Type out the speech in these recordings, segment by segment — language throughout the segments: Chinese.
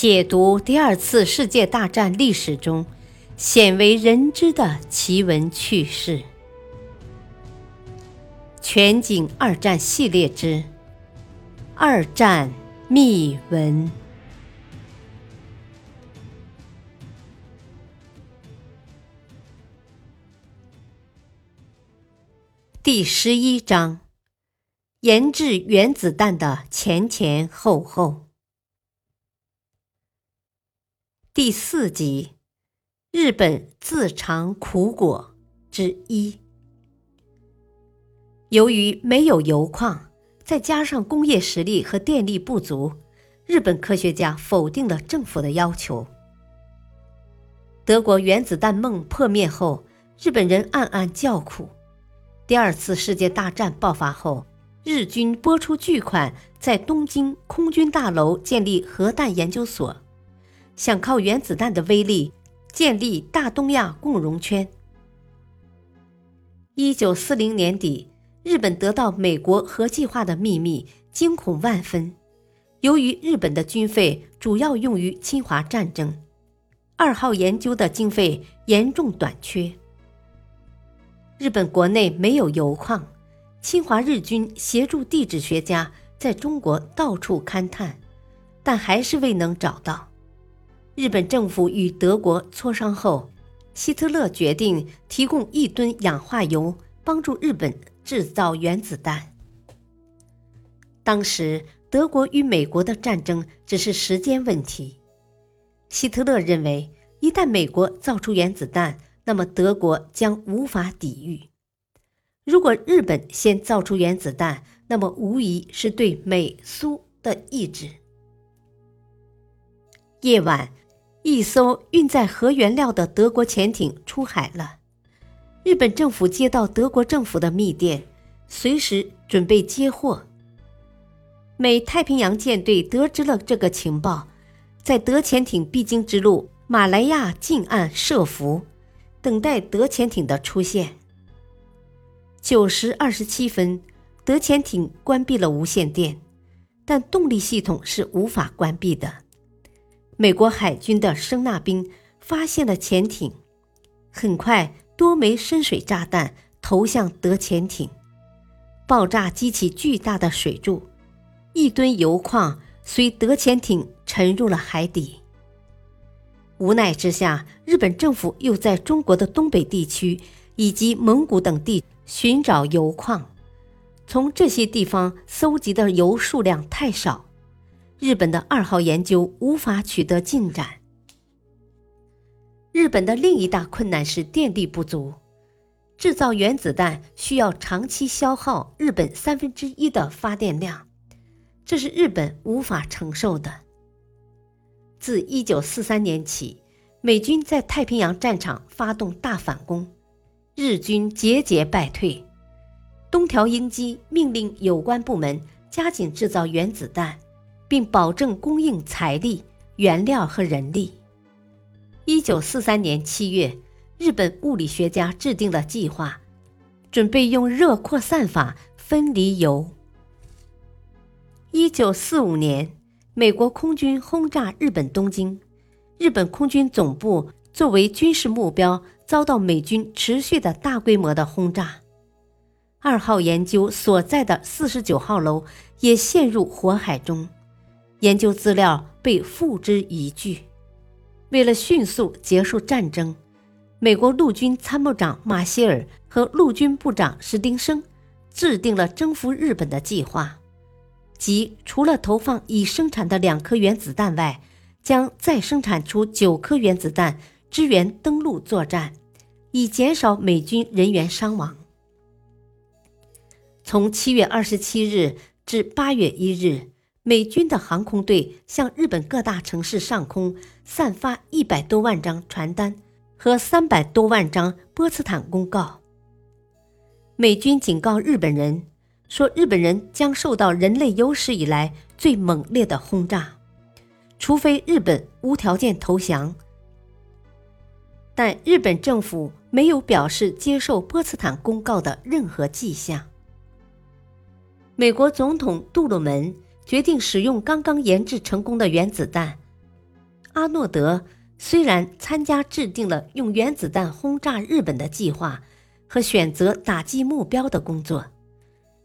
解读第二次世界大战历史中鲜为人知的奇闻趣事。全景二战系列之《二战秘闻》第十一章：研制原子弹的前前后后。第四集：日本自尝苦果之一。由于没有油矿，再加上工业实力和电力不足，日本科学家否定了政府的要求。德国原子弹梦破灭后，日本人暗暗叫苦。第二次世界大战爆发后，日军拨出巨款在东京空军大楼建立核弹研究所，想靠原子弹的威力建立大东亚共荣圈。一九四零年底。日本得到美国核计划的秘密，惊恐万分。由于日本的军费主要用于侵华战争，二号研究的经费严重短缺。日本国内没有油矿，侵华日军协助地质学家在中国到处勘探，但还是未能找到。日本政府与德国磋商后，希特勒决定提供一吨氧化铀，帮助日本。制造原子弹。当时，德国与美国的战争只是时间问题。希特勒认为，一旦美国造出原子弹，那么德国将无法抵御；如果日本先造出原子弹，那么无疑是对美苏的意志。夜晚，一艘运载核原料的德国潜艇出海了。日本政府接到德国政府的密电，随时准备接货。美太平洋舰队得知了这个情报，在德潜艇必经之路马来亚近岸设伏，等待德潜艇的出现。九时二十七分，德潜艇关闭了无线电，但动力系统是无法关闭的。美国海军的声纳兵发现了潜艇，很快。多枚深水炸弹投向德潜艇，爆炸激起巨大的水柱，一吨油矿随德潜艇沉入了海底。无奈之下，日本政府又在中国的东北地区以及蒙古等地寻找油矿，从这些地方搜集的油数量太少，日本的二号研究无法取得进展。日本的另一大困难是电力不足，制造原子弹需要长期消耗日本三分之一的发电量，这是日本无法承受的。自一九四三年起，美军在太平洋战场发动大反攻，日军节节败退。东条英机命令有关部门加紧制造原子弹，并保证供应财力、原料和人力。一九四三年七月，日本物理学家制定了计划，准备用热扩散法分离铀。一九四五年，美国空军轰炸日本东京，日本空军总部作为军事目标，遭到美军持续的大规模的轰炸。二号研究所在的四十九号楼也陷入火海中，研究资料被付之一炬。为了迅速结束战争，美国陆军参谋长马歇尔和陆军部长史丁生制定了征服日本的计划，即除了投放已生产的两颗原子弹外，将再生产出九颗原子弹支援登陆作战，以减少美军人员伤亡。从七月二十七日至八月一日。美军的航空队向日本各大城市上空散发一百多万张传单和三百多万张波茨坦公告。美军警告日本人说，日本人将受到人类有史以来最猛烈的轰炸，除非日本无条件投降。但日本政府没有表示接受波茨坦公告的任何迹象。美国总统杜鲁门。决定使用刚刚研制成功的原子弹，阿诺德虽然参加制定了用原子弹轰炸日本的计划和选择打击目标的工作，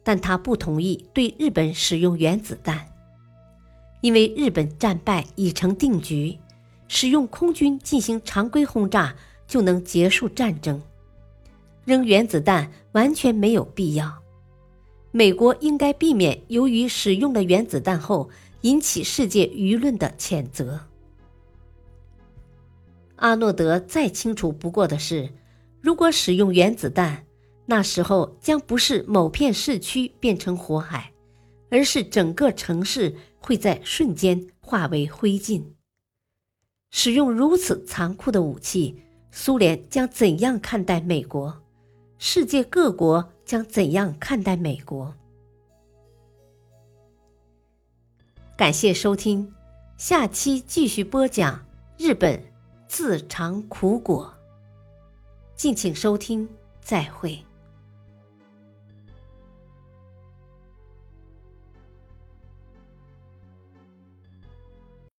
但他不同意对日本使用原子弹，因为日本战败已成定局，使用空军进行常规轰炸就能结束战争，扔原子弹完全没有必要。美国应该避免由于使用了原子弹后引起世界舆论的谴责。阿诺德再清楚不过的是，如果使用原子弹，那时候将不是某片市区变成火海，而是整个城市会在瞬间化为灰烬。使用如此残酷的武器，苏联将怎样看待美国？世界各国？将怎样看待美国？感谢收听，下期继续播讲日本自尝苦果。敬请收听，再会。